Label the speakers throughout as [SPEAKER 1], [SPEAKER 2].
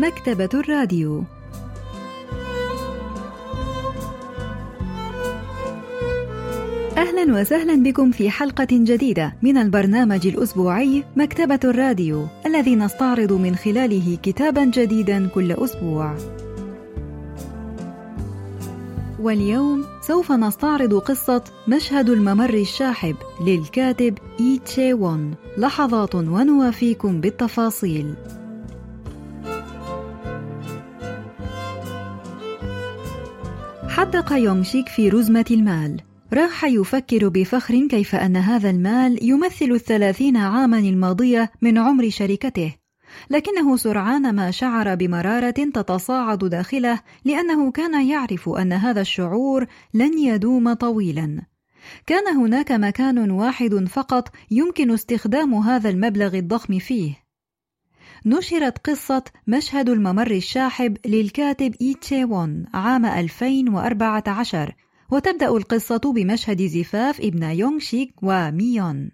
[SPEAKER 1] مكتبة الراديو أهلا وسهلا بكم في حلقة جديدة من البرنامج الأسبوعي مكتبة الراديو الذي نستعرض من خلاله كتابا جديدا كل أسبوع. واليوم سوف نستعرض قصة مشهد الممر الشاحب للكاتب إي تشي وون لحظات ونوافيكم بالتفاصيل. حدق يونغ شيك في رزمة المال. راح يفكر بفخر كيف أن هذا المال يمثل الثلاثين عاما الماضية من عمر شركته. لكنه سرعان ما شعر بمرارة تتصاعد داخله لأنه كان يعرف أن هذا الشعور لن يدوم طويلا. كان هناك مكان واحد فقط يمكن استخدام هذا المبلغ الضخم فيه. نشرت قصة مشهد الممر الشاحب للكاتب إي تشي وون عام 2014 وتبدأ القصة بمشهد زفاف ابن يونغ شيك وميون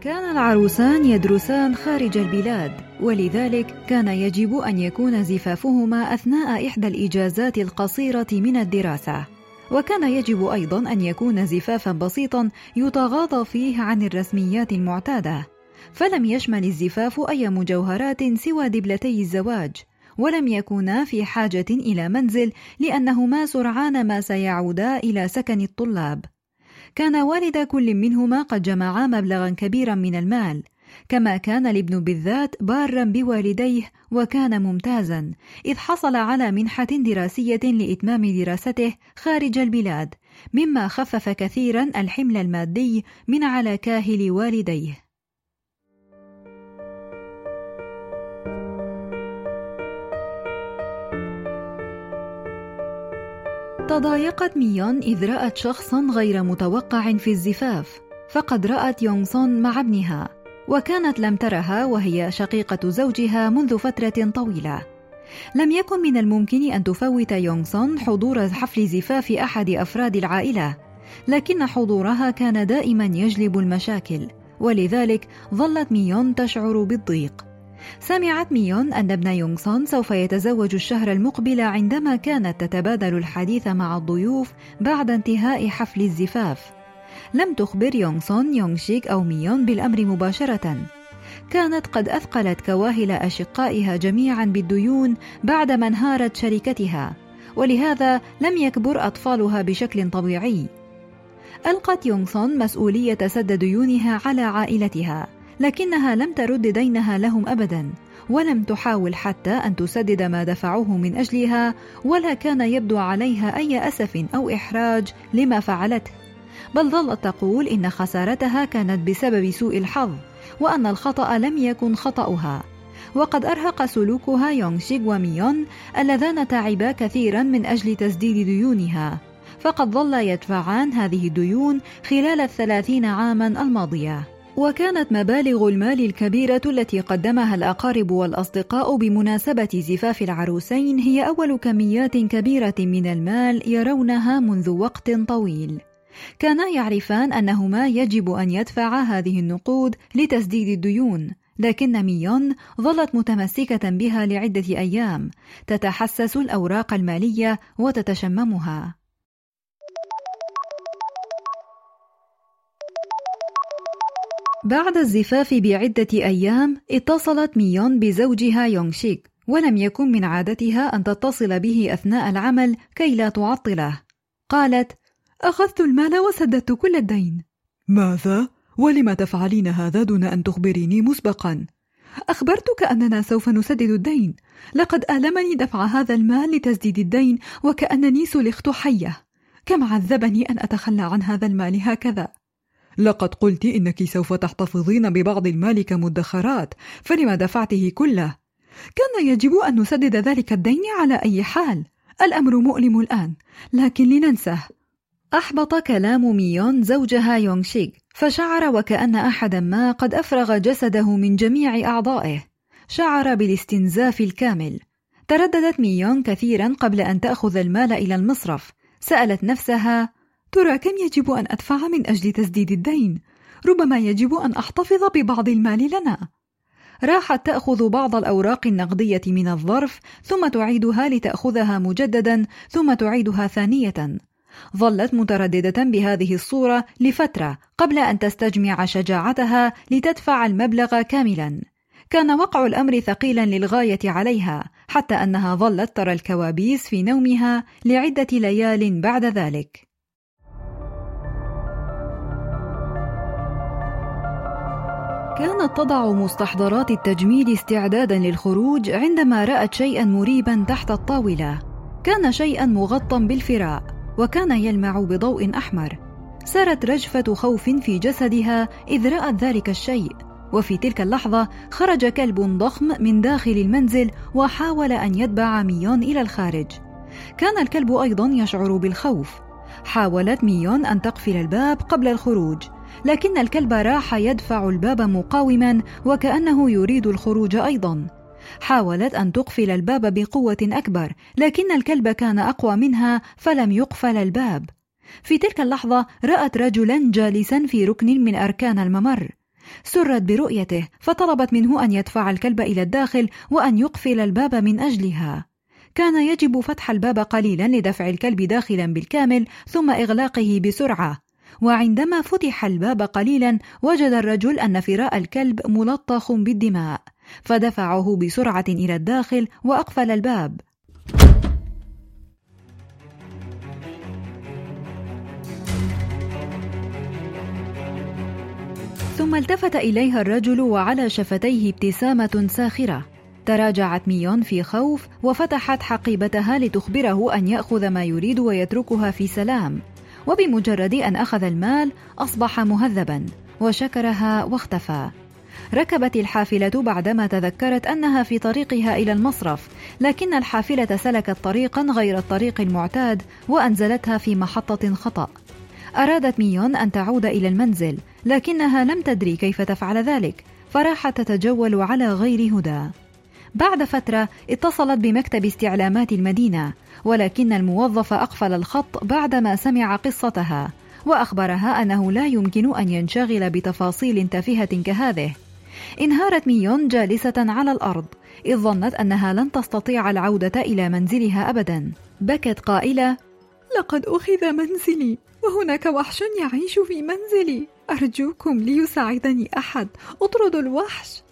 [SPEAKER 1] كان العروسان يدرسان خارج البلاد ولذلك كان يجب أن يكون زفافهما أثناء إحدى الإجازات القصيرة من الدراسة. وكان يجب أيضا أن يكون زفافا بسيطا يتغاضى فيه عن الرسميات المعتادة فلم يشمل الزفاف أي مجوهرات سوى دبلتي الزواج ولم يكونا في حاجة إلى منزل لأنهما سرعان ما سيعودا إلى سكن الطلاب. كان والد كل منهما قد جمعا مبلغا كبيرا من المال كما كان الابن بالذات بارا بوالديه وكان ممتازا إذ حصل على منحة دراسية لإتمام دراسته خارج البلاد مما خفف كثيرا الحمل المادي من على كاهل والديه. تضايقت ميون إذ رأت شخصا غير متوقع في الزفاف فقد رأت يونغ مع ابنها. وكانت لم ترها وهي شقيقة زوجها منذ فترة طويلة. لم يكن من الممكن أن تفوت يونغ حضور حفل زفاف أحد أفراد العائلة لكن حضورها كان دائما يجلب المشاكل ولذلك ظلت ميون تشعر بالضيق. سمعت ميون أن ابن يونغ سون سوف يتزوج الشهر المقبل عندما كانت تتبادل الحديث مع الضيوف بعد انتهاء حفل الزفاف. لم تخبر يونغ سون يونغ شيك أو ميون بالأمر مباشرة. كانت قد أثقلت كواهل أشقائها جميعا بالديون بعدما انهارت شركتها ولهذا لم يكبر أطفالها بشكل طبيعي. ألقت يونغ سون مسؤولية سد ديونها على عائلتها لكنها لم ترد دينها لهم ابدا ولم تحاول حتى أن تسدد ما دفعوه من أجلها ولا كان يبدو عليها أي أسف أو إحراج لما فعلته. بل ظلت تقول إن خسارتها كانت بسبب سوء الحظ وأن الخطأ لم يكن خطأها. وقد أرهق سلوكها يونغ شيغ وميون اللذان تعبا كثيرا من أجل تسديد ديونها. فقد ظل يدفعان هذه الديون خلال الثلاثين عاما الماضية. وكانت مبالغ المال الكبيرة التي قدمها الأقارب والأصدقاء بمناسبة زفاف العروسين هي أول كميات كبيرة من المال يرونها منذ وقت طويل. كانا يعرفان أنهما يجب أن يدفعا هذه النقود لتسديد الديون، لكن ميون ظلت متمسكة بها لعدة أيام، تتحسس الأوراق المالية وتتشممها. بعد الزفاف بعدة أيام اتصلت ميون بزوجها يونغ شيك ولم يكن من عادتها أن تتصل به أثناء العمل كي لا تعطله قالت أخذت المال وسددت كل الدين.
[SPEAKER 2] ماذا؟ ولم تفعلين هذا دون أن تخبريني مسبقا؟
[SPEAKER 1] أخبرتك أننا سوف نسدد الدين. لقد آلمني دفع هذا المال لتسديد الدين وكأنني سلخت حية. كم عذبني أن أتخلى عن هذا المال هكذا؟
[SPEAKER 2] لقد قلت إنك سوف تحتفظين ببعض المال كمدخرات فلما دفعته كله؟
[SPEAKER 1] كان يجب أن نسدد ذلك الدين على أي حال. الأمر مؤلم الآن لكن لننسه أحبط كلام ميون زوجها يونغ شيغ فشعر وكأن أحدا ما قد أفرغ جسده من جميع أعضائه شعر بالاستنزاف الكامل ترددت ميون كثيرا قبل أن تأخذ المال إلى المصرف سألت نفسها ترى كم يجب أن أدفع من أجل تسديد الدين؟ ربما يجب أن أحتفظ ببعض المال لنا. راحت تأخذ بعض الأوراق النقدية من الظرف ثم تعيدها لتأخذها مجددا ثم تعيدها ثانية. ظلت مترددة بهذه الصورة لفترة قبل أن تستجمع شجاعتها لتدفع المبلغ كاملا. كان وقع الأمر ثقيلا للغاية عليها حتى أنها ظلت ترى الكوابيس في نومها لعدة ليال بعد ذلك. كانت تضع مستحضرات التجميل استعدادا للخروج عندما رأت شيئا مريبا تحت الطاولة. كان شيئا مغطى بالفراء وكان يلمع بضوء أحمر. سرت رجفة خوف في جسدها إذ رأت ذلك الشيء وفي تلك اللحظة خرج كلب ضخم من داخل المنزل وحاول أن يتبع ميون إلى الخارج. كان الكلب أيضا يشعر بالخوف. حاولت ميون أن تقفل الباب قبل الخروج، لكن الكلب راح يدفع الباب مقاوما وكأنه يريد الخروج أيضا. حاولت أن تقفل الباب بقوة أكبر، لكن الكلب كان أقوى منها فلم يقفل الباب. في تلك اللحظة رأت رجلا جالسا في ركن من أركان الممر. سرت برؤيته فطلبت منه أن يدفع الكلب إلى الداخل وأن يقفل الباب من أجلها كان يجب فتح الباب قليلا لدفع الكلب داخلا بالكامل ثم إغلاقه بسرعة وعندما فتح الباب قليلا وجد الرجل أن فراء الكلب ملطخ بالدماء فدفعه بسرعة إلى الداخل وأقفل الباب. ثم التفت إليها الرجل وعلى شفتيه ابتسامة ساخرة. تراجعت ميون في خوف وفتحت حقيبتها لتخبره أن يأخذ ما يريد ويتركها في سلام. وبمجرد أن أخذ المال أصبح مهذبا وشكرها واختفى. ركبت الحافلة بعدما تذكرت أنها في طريقها إلى المصرف، لكن الحافلة سلكت طريقا غير الطريق المعتاد وأنزلتها في محطة خطأ. أرادت ميون أن تعود إلى المنزل، لكنها لم تدري كيف تفعل ذلك فراحت تتجول على غير هدى بعد فترة اتصلت بمكتب استعلامات المدينة ولكن الموظف أقفل الخط بعدما سمع قصتها وأخبرها أنه لا يمكن أن ينشغل بتفاصيل تافهة كهذه انهارت ميون جالسة على الأرض إذ ظنت أنها لن تستطيع العودة إلى منزلها أبدا. بكت قائلة
[SPEAKER 3] لقد أخذ منزلي وهناك وحش يعيش في منزلي. أرجوكم ليساعدني أحد اطردوا الوحش.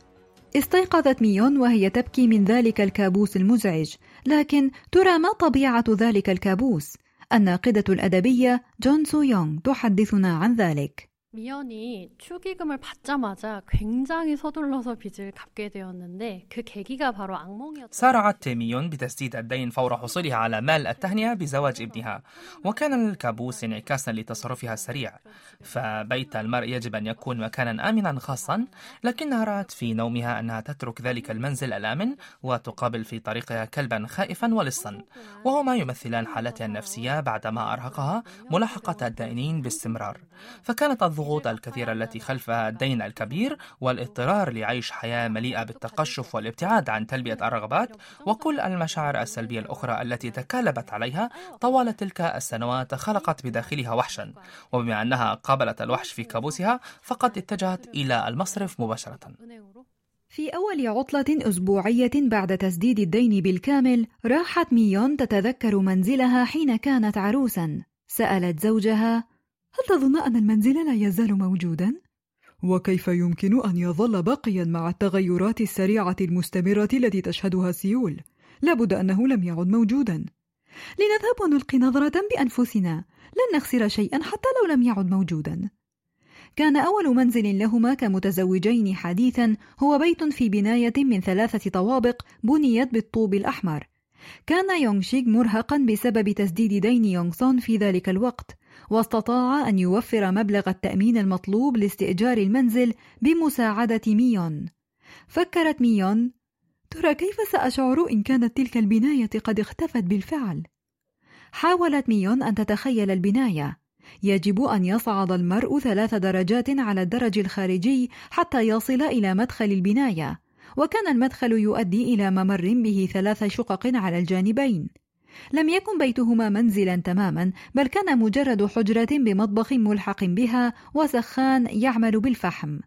[SPEAKER 4] استيقظت ميون وهي تبكي من ذلك الكابوس المزعج. لكن ترى ما طبيعة ذلك الكابوس؟ الناقدة الأدبية جون سو يونغ تحدثنا عن ذلك.
[SPEAKER 5] 미연이 축의금을 받자마자 굉장히 서둘러서 빚을 갚게 되었는데 그 계기가 바로 악몽이었다.
[SPEAKER 6] سارعت ميون بتسديد الدين فور حصولها على مال التهنئة بزواج ابنها وكان الكابوس انعكاسا لتصرفها السريع فبيت المرء يجب أن يكون مكانا آمنا خاصا لكنها رأت في نومها أنها تترك ذلك المنزل الآمن وتقابل في طريقها كلبا خائفا ولصا وهما يمثلان حالتها النفسية بعدما أرهقها ملاحقة الدائنين باستمرار فكانت الظروف الضغوط الكثيرة التي خلفها الدين الكبير والاضطرار لعيش حياة مليئة بالتقشف والابتعاد عن تلبية الرغبات وكل المشاعر السلبية الأخرى التي تكالبت عليها طوال تلك السنوات خلقت بداخلها وحشا. وبما أنها قابلت الوحش في كابوسها فقد اتجهت إلى المصرف مباشرة.
[SPEAKER 4] في أول عطلة أسبوعية بعد تسديد الدين بالكامل راحت ميون تتذكر منزلها حين كانت عروسا. سألت زوجها
[SPEAKER 1] هل تظن أن المنزل لا يزال موجودا؟ وكيف يمكن أن يظل باقيا مع التغيرات السريعة المستمرة التي تشهدها سيول؟ لابد أنه لم يعد موجودا. لنذهب ونلقي نظرة بأنفسنا. لن نخسر شيئا حتى لو لم يعد موجودا. كان أول منزل لهما كمتزوجين حديثا هو بيت في بناية من ثلاثة طوابق بنيت بالطوب الأحمر. كان يونغ شيك مرهقا بسبب تسديد دين يونغ سون في ذلك الوقت. واستطاع أن يوفر مبلغ التأمين المطلوب لاستئجار المنزل بمساعدة ميون. فكرت ميون: ترى كيف سأشعر إن كانت تلك البناية قد اختفت بالفعل؟ حاولت ميون أن تتخيل البناية. يجب أن يصعد المرء ثلاث درجات على الدرج الخارجي حتى يصل إلى مدخل البناية، وكان المدخل يؤدي إلى ممر به ثلاث شقق على الجانبين. لم يكن بيتهما منزلا تماما بل كان مجرد حجرة بمطبخ ملحق بها وسخان يعمل بالفحم.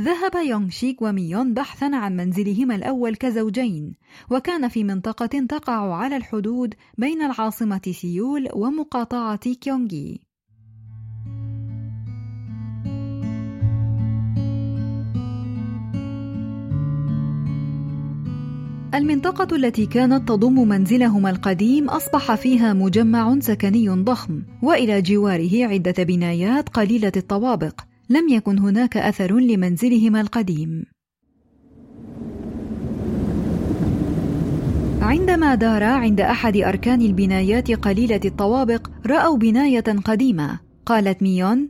[SPEAKER 1] ذهب يونغ شيك وميون بحثا عن منزلهما الأول كزوجين وكان في منطقة تقع على الحدود بين العاصمة سيول ومقاطعة كيونغي. المنطقة التي كانت تضم منزلهما القديم أصبح فيها مجمع سكني ضخم، وإلى جواره عدة بنايات قليلة الطوابق، لم يكن هناك أثر لمنزلهما القديم. عندما دارا عند أحد أركان البنايات قليلة الطوابق، رأوا بناية قديمة. قالت ميون: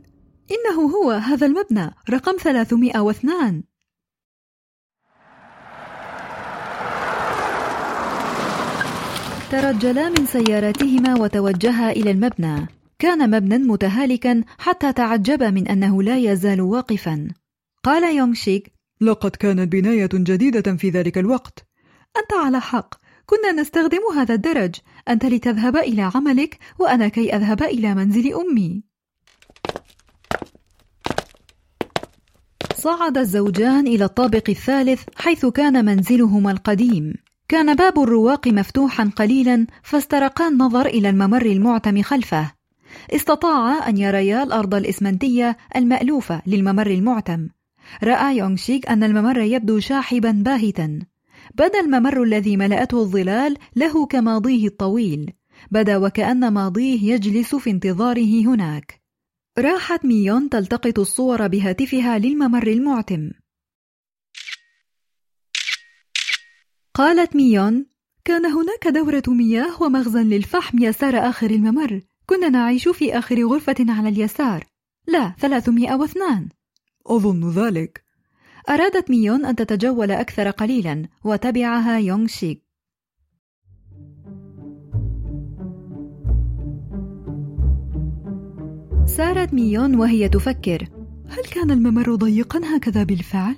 [SPEAKER 7] إنه هو هذا المبنى رقم 302
[SPEAKER 1] ترجلا من سيارتهما وتوجها إلى المبنى. كان مبنى متهالكا حتى تعجب من أنه لا يزال واقفا. قال يونغ شيك
[SPEAKER 7] لقد كانت بناية جديدة في ذلك الوقت.
[SPEAKER 2] أنت على حق. كنا نستخدم هذا الدرج. أنت لتذهب إلى عملك وأنا كي أذهب إلى منزل أمي.
[SPEAKER 1] صعد الزوجان إلى الطابق الثالث حيث كان منزلهما القديم. كان باب الرواق مفتوحا قليلا فاسترقا النظر إلى الممر المعتم خلفه. استطاعا أن يريا الأرض الإسمنتية المألوفة للممر المعتم. رأى يونغ شيك أن الممر يبدو شاحبا باهتا. بدا الممر الذي ملأته الظلال له كماضيه الطويل. بدا وكأن ماضيه يجلس في انتظاره هناك. راحت ميون تلتقط الصور بهاتفها للممر المعتم.
[SPEAKER 2] قالت ميون كان هناك دورة مياه ومخزن للفحم يسار آخر الممر. كنا نعيش في آخر غرفة على اليسار. لا 302
[SPEAKER 7] أظن ذلك.
[SPEAKER 1] أرادت ميون أن تتجول أكثر قليلا وتبعها يونغ شيك سارت ميون وهي تفكر
[SPEAKER 2] هل كان الممر ضيقا هكذا بالفعل؟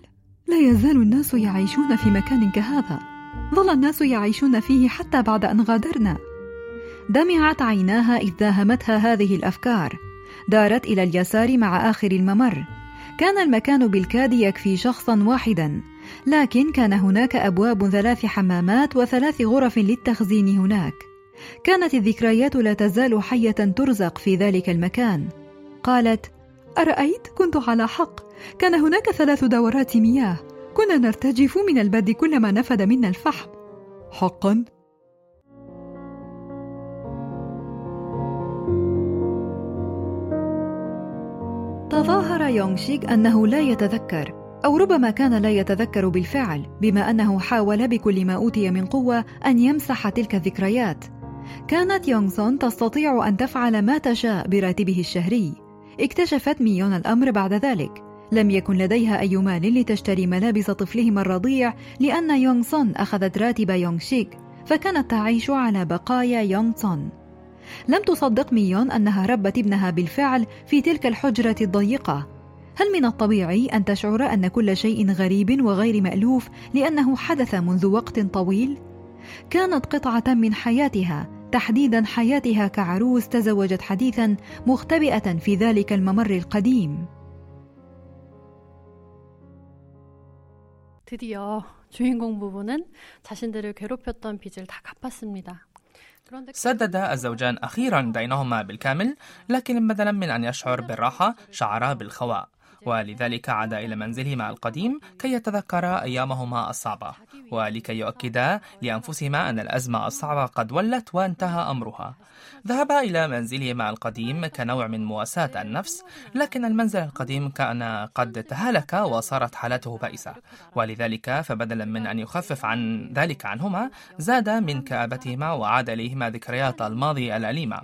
[SPEAKER 2] لا يزال الناس يعيشون في مكان كهذا. ظل الناس يعيشون فيه حتى بعد أن غادرنا.
[SPEAKER 1] دمعت عيناها إذ داهمتها هذه الأفكار. دارت إلى اليسار مع آخر الممر. كان المكان بالكاد يكفي شخصا واحدا. لكن كان هناك أبواب ثلاث حمامات وثلاث غرف للتخزين هناك. كانت الذكريات لا تزال حية ترزق في ذلك المكان.
[SPEAKER 2] قالت أرأيت؟ كنت على حق. كان هناك ثلاث دورات مياه. كنا نرتجف من البرد كلما نفد منا الفحم.
[SPEAKER 7] حقا.
[SPEAKER 1] تظاهر يونغ شيك أنه لا يتذكر أو ربما كان لا يتذكر بالفعل بما أنه حاول بكل ما أوتي من قوة أن يمسح تلك الذكريات. كانت يونغ سون تستطيع أن تفعل ما تشاء براتبه الشهري. اكتشفت ميون الأمر بعد ذلك. لم يكن لديها أي مال لتشتري ملابس طفلهما الرضيع لأن يونغ سون أخذت راتب يونغ شيك فكانت تعيش على بقايا يونغ سون لم تصدق ميون أنها ربت ابنها بالفعل في تلك الحجرة الضيقة. هل من الطبيعي أن تشعر أن كل شيء غريب وغير مألوف لأنه حدث منذ وقت طويل؟ كانت قطعة من حياتها تحديدا حياتها كعروس تزوجت حديثا مختبئة في ذلك الممر القديم.
[SPEAKER 5] 드디어 주인공 부부는 자신들을 괴롭혔던 빚을 다 갚았습니다.
[SPEAKER 6] سدد الزوجان أخيرا دينهما بالكامل لكن بدلا من أن يشعر بالراحة شعرا بالخواء ولذلك عاد إلى منزلهما القديم كي يتذكرا أيامهما الصعبة ولكي يؤكدا لأنفسهما أن الأزمة الصعبة قد ولت وانتهى أمرها. ذهبا إلى منزلهما القديم كنوع من مواساة النفس لكن المنزل القديم كان قد تهالك وصارت حالته بائسة. ولذلك فبدلا من أن يخفف عن ذلك عنهما زاد من كآبتهما وعاد إليهما ذكريات الماضي الأليمة.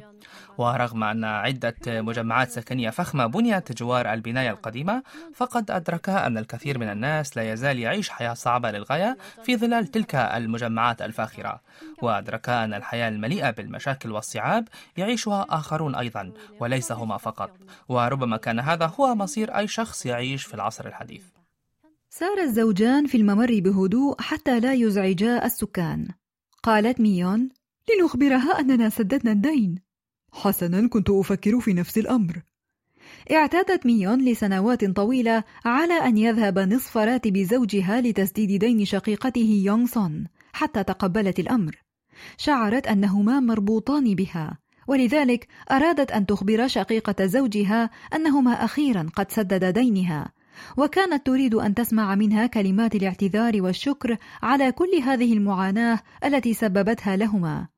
[SPEAKER 6] ورغم أن عدة مجمعات سكنية فخمة بنيت جوار البناية القديمة فقد أدركا أن الكثير من الناس لا يزال يعيش حياة صعبة للغاية في ظلال تلك المجمعات الفاخرة. وأدركا أن الحياة المليئة بالمشاكل والصعاب يعيشها آخرون أيضا وليس هما فقط. وربما كان هذا هو مصير أي شخص يعيش في العصر الحديث.
[SPEAKER 1] سار الزوجان في الممر بهدوء حتى لا يزعجا السكان. قالت ميون
[SPEAKER 7] لنخبرها أننا سددنا الدين.
[SPEAKER 2] حسنا كنت أفكر في نفس الأمر.
[SPEAKER 1] اعتادت ميون لسنوات طويلة على أن يذهب نصف راتب زوجها لتسديد دين شقيقته يونغ سون حتى تقبلت الأمر. شعرت أنهما مربوطان بها ولذلك أرادت أن تخبر شقيقة زوجها أنهما أخيرا قد سدد دينها وكانت تريد أن تسمع منها كلمات الاعتذار والشكر على كل هذه المعاناة التي سببتها لهما.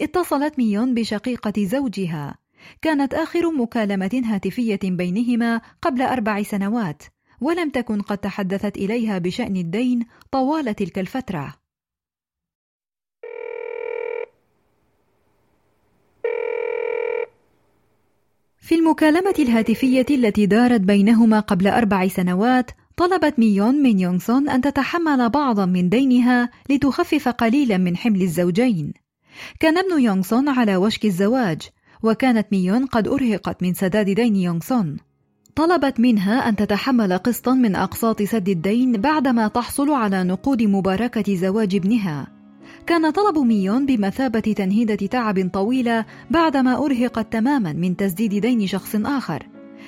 [SPEAKER 1] اتصلت ميون بشقيقة زوجها. كانت آخر مكالمة هاتفية بينهما قبل أربع سنوات ولم تكن قد تحدثت إليها بشأن الدين طوال تلك الفترة. في المكالمة الهاتفية التي دارت بينهما قبل أربع سنوات طلبت ميون من يونغسون أن تتحمل بعضا من دينها لتخفف قليلا من حمل الزوجين. كان ابن يونغسون على وشك الزواج وكانت ميون قد أرهقت من سداد دين يونغسون. طلبت منها أن تتحمل قسطا من أقساط سد الدين بعدما تحصل على نقود مباركة زواج ابنها. كان طلب ميون بمثابة تنهيدة تعب طويلة بعدما أرهقت تماما من تسديد دين شخص آخر.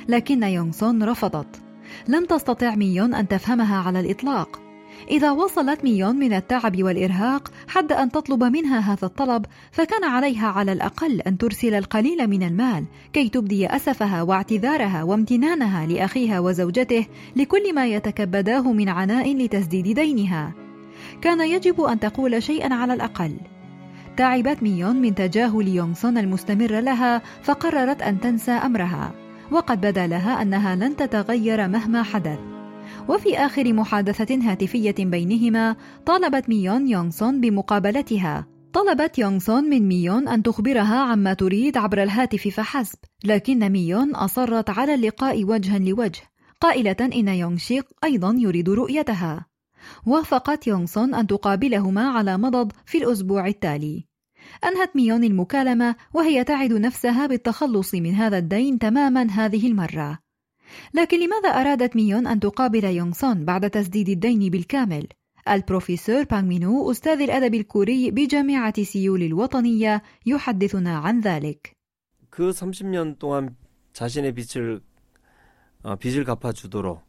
[SPEAKER 1] لكن يونغسون رفضت. لم تستطع ميون أن تفهمها على الإطلاق. إذا وصلت ميون من التعب والإرهاق حد أن تطلب منها هذا الطلب فكان عليها على الأقل أن ترسل القليل من المال كي تبدي أسفها واعتذارها وامتنانها لأخيها وزوجته لكل ما يتكبداه من عناء لتسديد دينها. كان يجب أن تقول شيئا على الأقل. تعبت ميون من تجاهل يونغسون المستمر لها فقررت أن تنسى أمرها وقد بدا لها أنها لن تتغير مهما حدث. وفي آخر محادثة هاتفية بينهما طالبت ميون يونغسون بمقابلتها. طلبت يونغسون من ميون أن تخبرها عما تريد عبر الهاتف فحسب. لكن ميون أصرت على اللقاء وجها لوجه. قائلة إن يونغ شيك أيضا يريد رؤيتها. وافقت يونغسون أن تقابلهما على مضض في الأسبوع التالي. أنهت ميون المكالمة وهي تعد نفسها بالتخلص من هذا الدين تماما هذه المرة. لكن لماذا أرادت ميون أن تقابل يونغ سون بعد تسديد الدين بالكامل؟ البروفيسور بانغ مينو أستاذ الأدب الكوري بجامعة سيول الوطنية يحدثنا عن ذلك.
[SPEAKER 8] 그 30년 동안 자신의 빚을 빚을 갚아주도록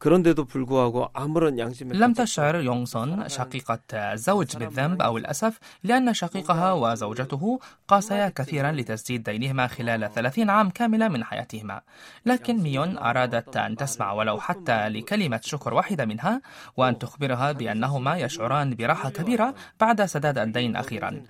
[SPEAKER 8] 그런데도 불구하고 아무런 양심의
[SPEAKER 6] لم تشعر يونغسون شقيقة الزوج بالذنب أو الأسف لأن شقيقها وزوجته قاسيا كثيرا لتسديد دينهما خلال 30 عام كاملة من حياتهما لكن ميون أرادت أن تسمع ولو حتى لكلمة شكر واحدة منها وأن تخبرها بأنهما يشعران براحة كبيرة بعد سداد الدين أخيرا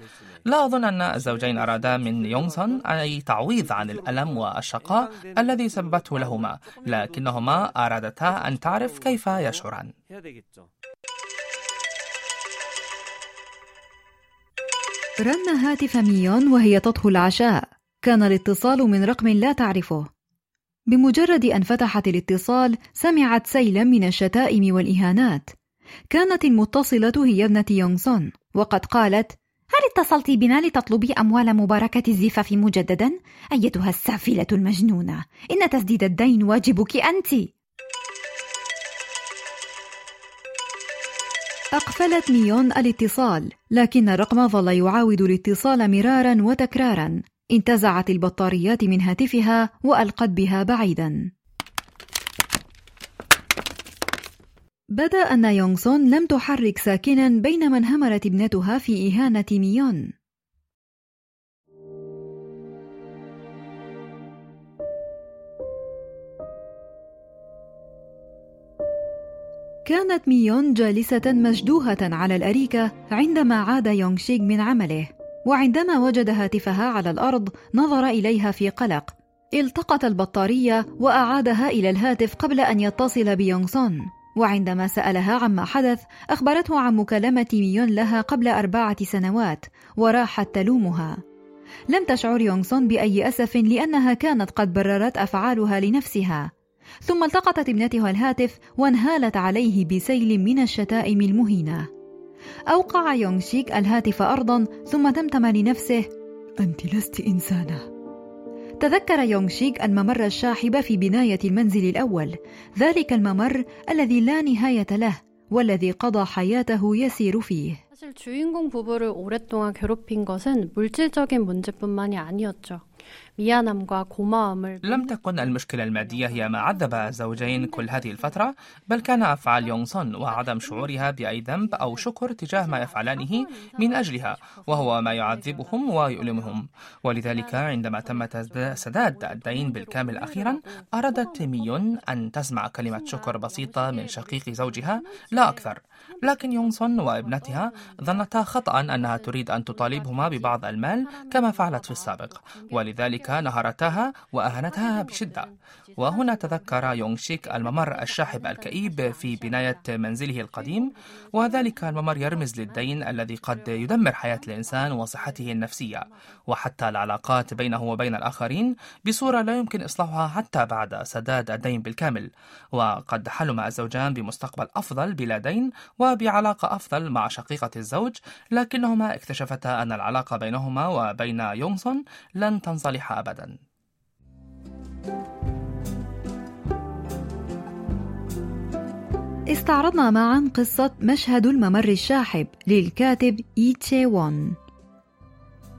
[SPEAKER 6] لا أظن أن الزوجين أرادا من يونغسون أي تعويض عن الألم والشقاء الذي سببته لهما لكنهما أرادتا أن تعرف كيف يشعران
[SPEAKER 1] رن هاتف ميون وهي تطهو العشاء. كان الاتصال من رقم لا تعرفه. بمجرد أن فتحت الاتصال سمعت سيلا من الشتائم والإهانات. كانت المتصلة هي ابنة يونغسون وقد قالت هل اتصلت بنا لتطلبي أموال مباركة الزفاف مجددا؟ أيتها السافلة المجنونة إن تسديد الدين واجبك أنت. أقفلت ميون الاتصال لكن الرقم ظل يعاود الاتصال مرارا وتكرارا. انتزعت البطاريات من هاتفها وألقت بها بعيدا. بدأ أن يونغسون لم تحرك ساكنا بينما انهمرت ابنتها في إهانة ميون. كانت ميون جالسة مشدوهة على الأريكة عندما عاد يونغ شيغ من عمله وعندما وجد هاتفها على الأرض نظر إليها في قلق. التقط البطارية وأعادها إلى الهاتف قبل أن يتصل بيونغ سون وعندما سألها عما حدث أخبرته عن مكالمة ميون لها قبل أربعة سنوات وراحت تلومها. لم تشعر يونغ سون بأي أسف لأنها كانت قد بررت أفعالها لنفسها. ثم التقطت ابنتها الهاتف وانهالت عليه بسيل من الشتائم المهينة أوقع يونغ شيك الهاتف أرضا ثم تمتم لنفسه
[SPEAKER 2] أنت لست إنسانة
[SPEAKER 1] تذكر يونغ شيك الممر الشاحب في بناية المنزل الأول ذلك الممر الذي لا نهاية له والذي قضى حياته يسير فيه
[SPEAKER 5] 사실 주인공 부부를 오랫동안 괴롭힌 것은 물질적인 문제뿐만이 아니었죠.
[SPEAKER 6] لم تكن المشكلة المادية هي ما عذب الزوجين كل هذه الفترة بل كان أفعال يونغ سون وعدم شعورها بأي ذنب أو شكر تجاه ما يفعلانه من أجلها وهو ما يعذبهم ويؤلمهم. ولذلك عندما تم سداد الدين بالكامل أخيرا أرادت ميون أن تسمع كلمة شكر بسيطة من شقيق زوجها لا أكثر. لكن يونغ سون وابنتها ظنتا خطأ أنها تريد أن تطالبهما ببعض المال كما فعلت في السابق. ولذلك نهرتها وأهانتها بشدة. وهنا تذكر يونغ شيك الممر الشاحب الكئيب في بناية منزله القديم وذلك الممر يرمز للدين الذي قد يدمر حياة الإنسان وصحته النفسية. وحتى العلاقات بينه وبين الآخرين بصورة لا يمكن إصلاحها حتى بعد سداد الدين بالكامل. وقد حلم الزوجان بمستقبل أفضل بلا دين وبعلاقة أفضل مع شقيقة الزوج لكنهما اكتشفتا أن العلاقة بينهما وبين يونغسون لن تنصلح أبدا.
[SPEAKER 1] استعرضنا معا قصة مشهد الممر الشاحب للكاتب إي تشي وون.